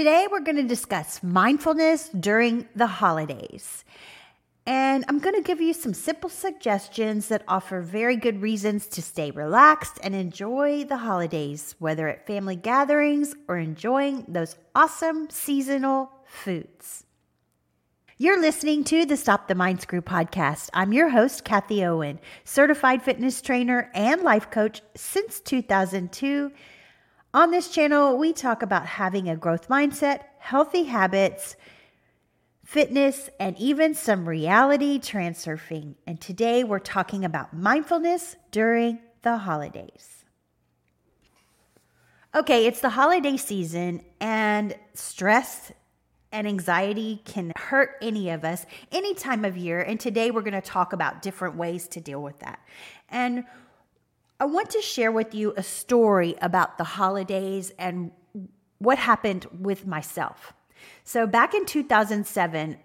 Today, we're going to discuss mindfulness during the holidays. And I'm going to give you some simple suggestions that offer very good reasons to stay relaxed and enjoy the holidays, whether at family gatherings or enjoying those awesome seasonal foods. You're listening to the Stop the Mind Screw podcast. I'm your host, Kathie Owen, certified fitness trainer and life coach since 2002 on this channel, we talk about having a growth mindset, healthy habits, fitness, and even some reality transurfing. And today we're talking about mindfulness during the holidays. Okay, it's the holiday season, and stress and anxiety can hurt any of us any time of year. And today we're going to talk about different ways to deal with that. And I want to share with you a story about the holidays and what happened with myself. So, back in 2007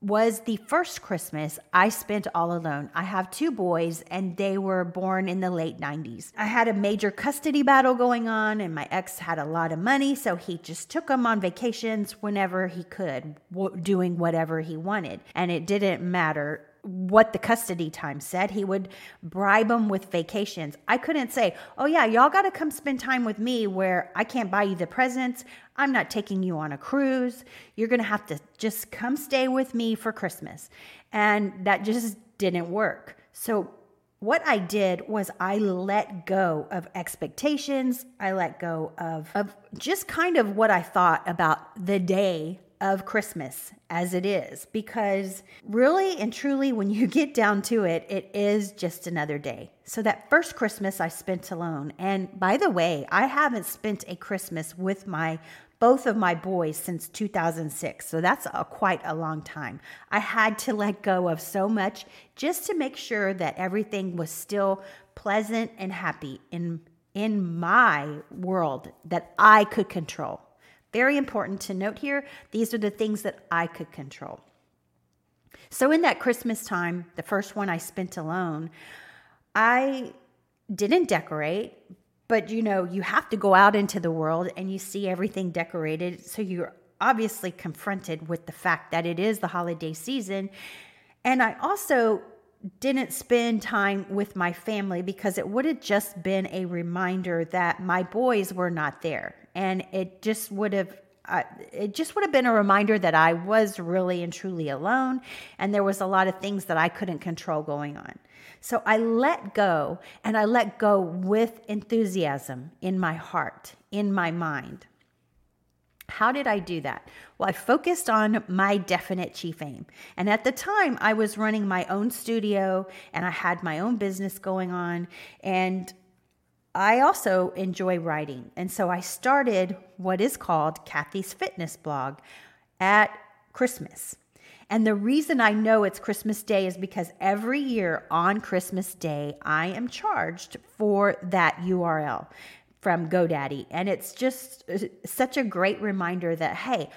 was the first Christmas I spent all alone. I have two boys, and they were born in the late 90s. I had a major custody battle going on, and my ex had a lot of money, so he just took them on vacations whenever he could, doing whatever he wanted. And it didn't matter what the custody time said. He would bribe them with vacations. I couldn't say, oh, yeah, y'all got to come spend time with me where I can't buy you the presents. I'm not taking you on a cruise. You're going to have to just come stay with me for Christmas. And that just didn't work. So, what I did was I let go of expectations. I let go of, of just kind of what I thought about the day of Christmas as it is because really and truly, when you get down to it, it is just another day. So, that first Christmas I spent alone, and by the way, I haven't spent a Christmas with my both of my boys since 2006. So that's a, quite a long time. I had to let go of so much just to make sure that everything was still pleasant and happy in in my world that I could control. Very important to note here, these are the things that I could control. So, in that Christmas time, the first one I spent alone, I didn't decorate, but you know, you have to go out into the world and you see everything decorated. So, you're obviously confronted with the fact that it is the holiday season. And I also didn't spend time with my family because it would have just been a reminder that my boys were not there. And it just would have uh, it just would have been a reminder that I was really and truly alone and there was a lot of things that I couldn't control going on. So I let go and I let go with enthusiasm in my heart, in my mind. How did I do that? Well, I focused on my definite chief aim. And at the time, I was running my own studio and I had my own business going on. And I also enjoy writing. And so I started what is called Kathie's Fitness blog at Christmas. And the reason I know it's Christmas Day is because every year on Christmas Day, I am charged for that URL from GoDaddy. And it's just uh, such a great reminder that, hey,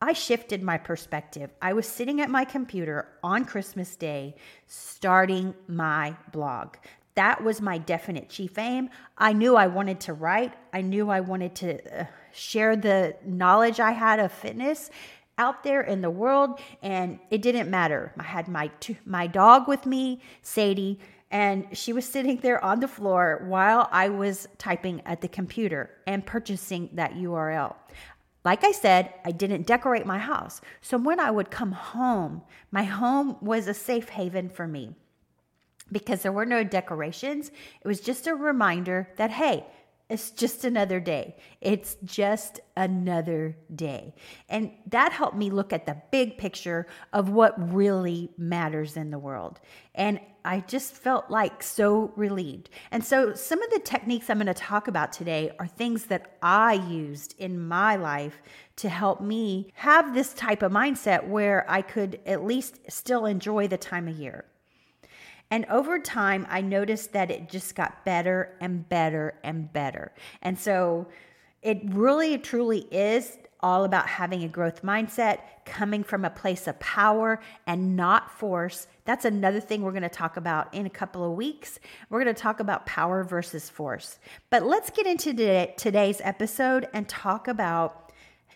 I shifted my perspective. I was sitting at my computer on Christmas Day starting my blog. That was my definite chief aim. I knew I wanted to write, I knew I wanted to uh, share the knowledge I had of fitness out there in the world and it didn't matter. I had my my dog with me, Sadie, and she was sitting there on the floor while I was typing at the computer and purchasing that URL. Like I said, I didn't decorate my house. So when I would come home, my home was a safe haven for me because there were no decorations. It was just a reminder that, hey, it's just another day. It's just another day. And that helped me look at the big picture of what really matters in the world. And I just felt like so relieved. And so, some of the techniques I'm going to talk about today are things that I used in my life to help me have this type of mindset where I could at least still enjoy the time of year. And over time, I noticed that it just got better and better and better. And so it really truly is all about having a growth mindset, coming from a place of power and not force. That's another thing we're going to talk about in a couple of weeks. We're going to talk about power versus force. But let's get into today's episode and talk about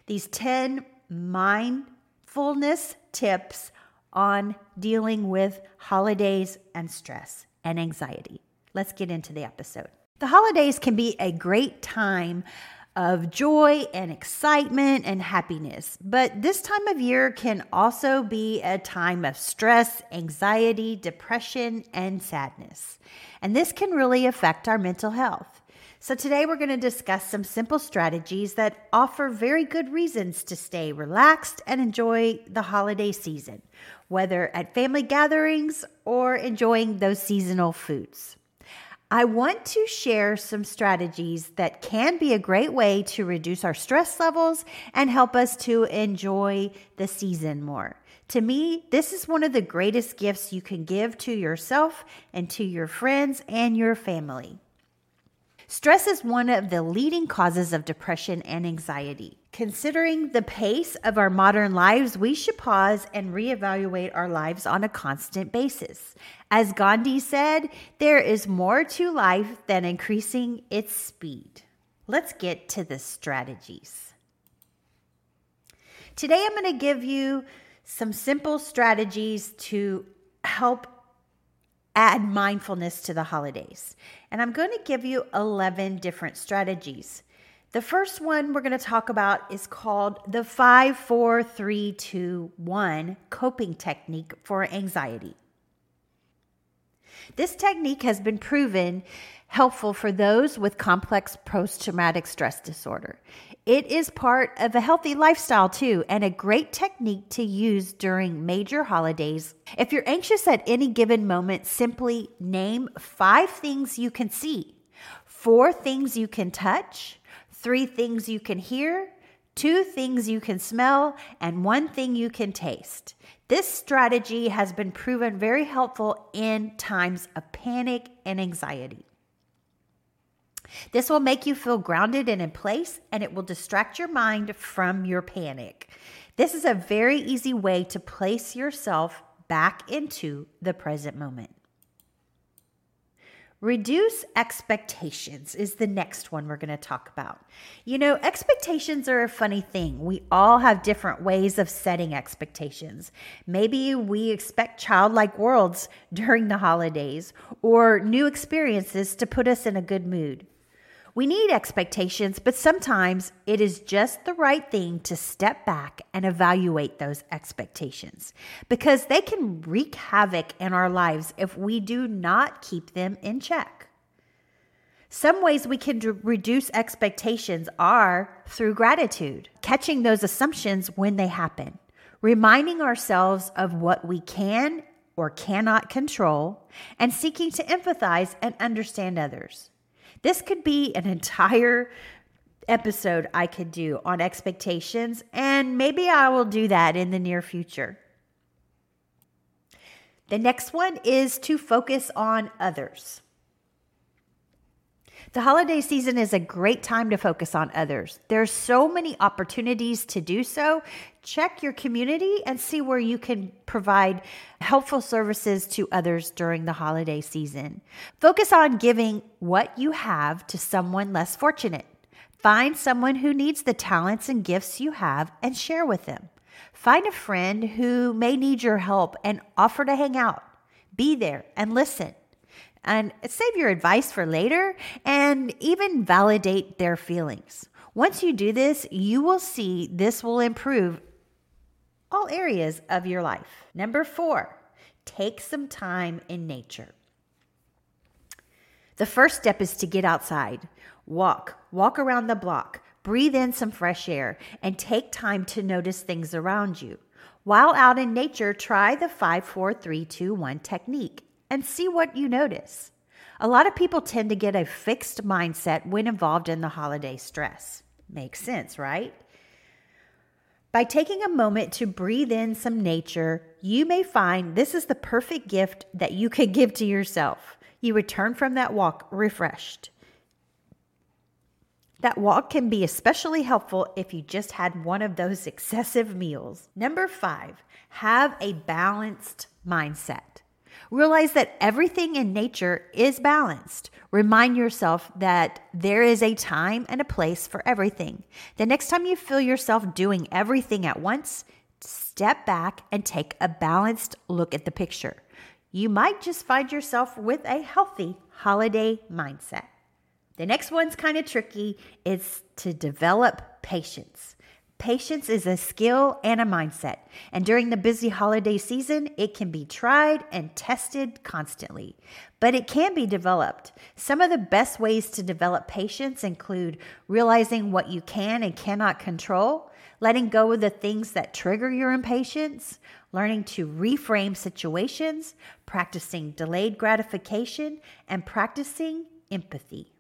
these 10 mindfulness tips on dealing with holidays and stress and anxiety. Let's get into the episode. The holidays can be a great time of joy and excitement and happiness. But this time of year can also be a time of stress, anxiety, depression, and sadness. And this can really affect our mental health. So, today we're going to discuss some simple strategies that offer very good reasons to stay relaxed and enjoy the holiday season, whether at family gatherings or enjoying those seasonal foods. I want to share some strategies that can be a great way to reduce our stress levels and help us to enjoy the season more. To me, this is one of the greatest gifts you can give to yourself and to your friends and your family. Stress is one of the leading causes of depression and anxiety. Considering the pace of our modern lives, we should pause and reevaluate our lives on a constant basis. As Gandhi said, there is more to life than increasing its speed. Let's get to the strategies. Today, I'm going to give you some simple strategies to help add mindfulness to the holidays. And I'm going to give you 11 different strategies. The first one we're going to talk about is called the 5 4 3 2 1 coping technique for anxiety. This technique has been proven helpful for those with complex post traumatic stress disorder. It is part of a healthy lifestyle, too, and a great technique to use during major holidays. If you're anxious at any given moment, simply name five things you can see, four things you can touch, three things you can hear, two things you can smell, and one thing you can taste. This strategy has been proven very helpful in times of panic and anxiety. This will make you feel grounded and in place, and it will distract your mind from your panic. This is a very easy way to place yourself back into the present moment. Reduce expectations is the next one we're going to talk about. You know, expectations are a funny thing. We all have different ways of setting expectations. Maybe we expect childlike worlds during the holidays or new experiences to put us in a good mood. We need expectations, but sometimes it is just the right thing to step back and evaluate those expectations because they can wreak havoc in our lives if we do not keep them in check. Some ways we can d- reduce expectations are through gratitude, catching those assumptions when they happen, reminding ourselves of what we can or cannot control, and seeking to empathize and understand others. This could be an entire episode I could do on expectations, and maybe I will do that in the near future. The next one is to focus on others. The holiday season is a great time to focus on others. There's so many opportunities to do so. Check your community and see where you can provide helpful services to others during the holiday season. Focus on giving what you have to someone less fortunate. Find someone who needs the talents and gifts you have and share with them. Find a friend who may need your help and offer to hang out. Be there and listen and save your advice for later and even validate their feelings. Once you do this, you will see this will improve all areas of your life. Number four, take some time in nature. The first step is to get outside, walk, walk around the block, breathe in some fresh air, and take time to notice things around you. While out in nature, try the 5 4 3 2 1 technique and see what you notice. A lot of people tend to get a fixed mindset when involved in the holiday stress. Makes sense, right? By taking a moment to breathe in some nature, you may find this is the perfect gift that you could give to yourself. You return from that walk refreshed. That walk can be especially helpful if you just had one of those excessive meals. Number five, have a balanced mindset. Realize that everything in nature is balanced. Remind yourself that there is a time and a place for everything. The next time you feel yourself doing everything at once, step back and take a balanced look at the picture. You might just find yourself with a healthy holiday mindset. The next one's kind of tricky. It's to develop patience. Patience is a skill and a mindset. And during the busy holiday season, it can be tried and tested constantly, but it can be developed. Some of the best ways to develop patience include realizing what you can and cannot control, letting go of the things that trigger your impatience, learning to reframe situations, practicing delayed gratification, and practicing empathy.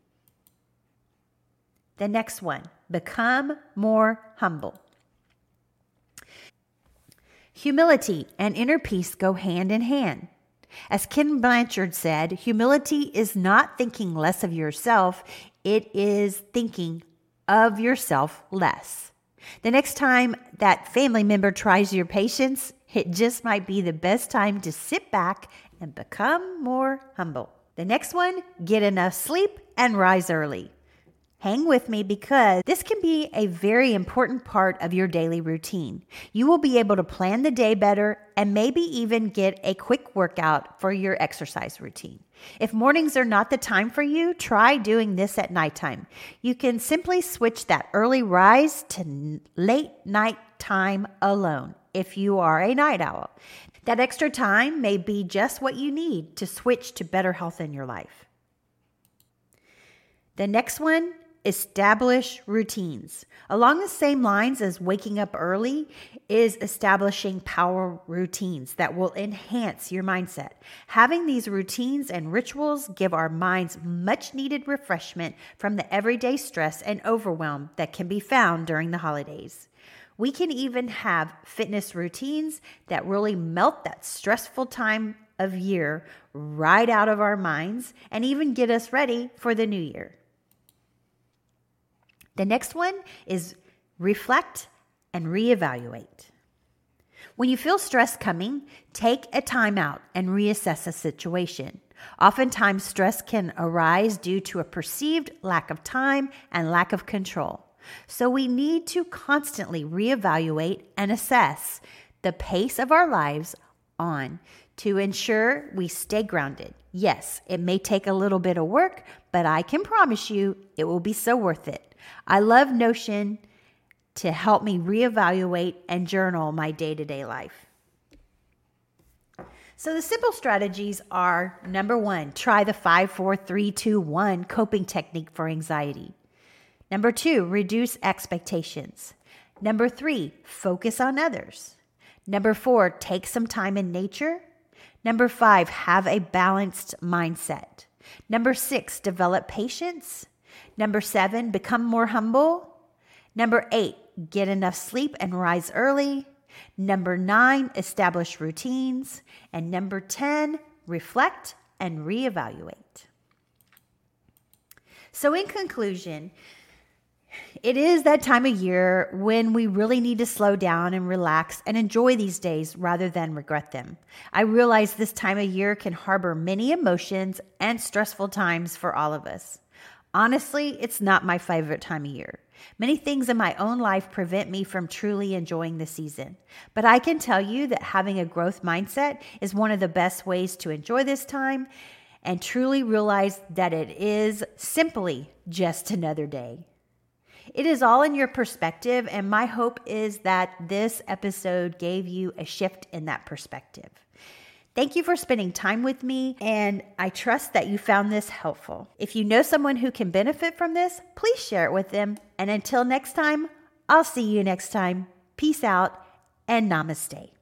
The next one become more humble. Humility and inner peace go hand in hand. As Ken Blanchard said, humility is not thinking less of yourself, it is thinking of yourself less. The next time that family member tries your patience, it just might be the best time to sit back and become more humble. The next one, get enough sleep and rise early. Hang with me because this can be a very important part of your daily routine. You will be able to plan the day better and maybe even get a quick workout for your exercise routine. If mornings are not the time for you, try doing this at nighttime. You can simply switch that early rise to late night time alone if you are a night owl. That extra time may be just what you need to switch to better health in your life. The next one establish routines. Along the same lines as waking up early is establishing power routines that will enhance your mindset. Having these routines and rituals give our minds much needed refreshment from the everyday stress and overwhelm that can be found during the holidays. We can even have fitness routines that really melt that stressful time of year right out of our minds and even get us ready for the new year. The next one is reflect and reevaluate. When you feel stress coming, take a time out and reassess a situation. Oftentimes, stress can arise due to a perceived lack of time and lack of control. So, we need to constantly reevaluate and assess the pace of our lives on to ensure we stay grounded. Yes, it may take a little bit of work, but I can promise you it will be so worth it. I love Notion to help me reevaluate and journal my day to day life. So, the simple strategies are number one, try the 5 4 3 2 1 coping technique for anxiety. Number two, reduce expectations. Number three, focus on others. Number four, take some time in nature. Number five, have a balanced mindset. Number six, develop patience. Number seven, become more humble. Number eight, get enough sleep and rise early. Number nine, establish routines. And number 10, reflect and reevaluate. So, in conclusion, it is that time of year when we really need to slow down and relax and enjoy these days rather than regret them. I realize this time of year can harbor many emotions and stressful times for all of us. Honestly, it's not my favorite time of year. Many things in my own life prevent me from truly enjoying the season. But I can tell you that having a growth mindset is one of the best ways to enjoy this time and truly realize that it is simply just another day. It is all in your perspective, and my hope is that this episode gave you a shift in that perspective. Thank you for spending time with me, and I trust that you found this helpful. If you know someone who can benefit from this, please share it with them. And until next time, I'll see you next time. Peace out and namaste.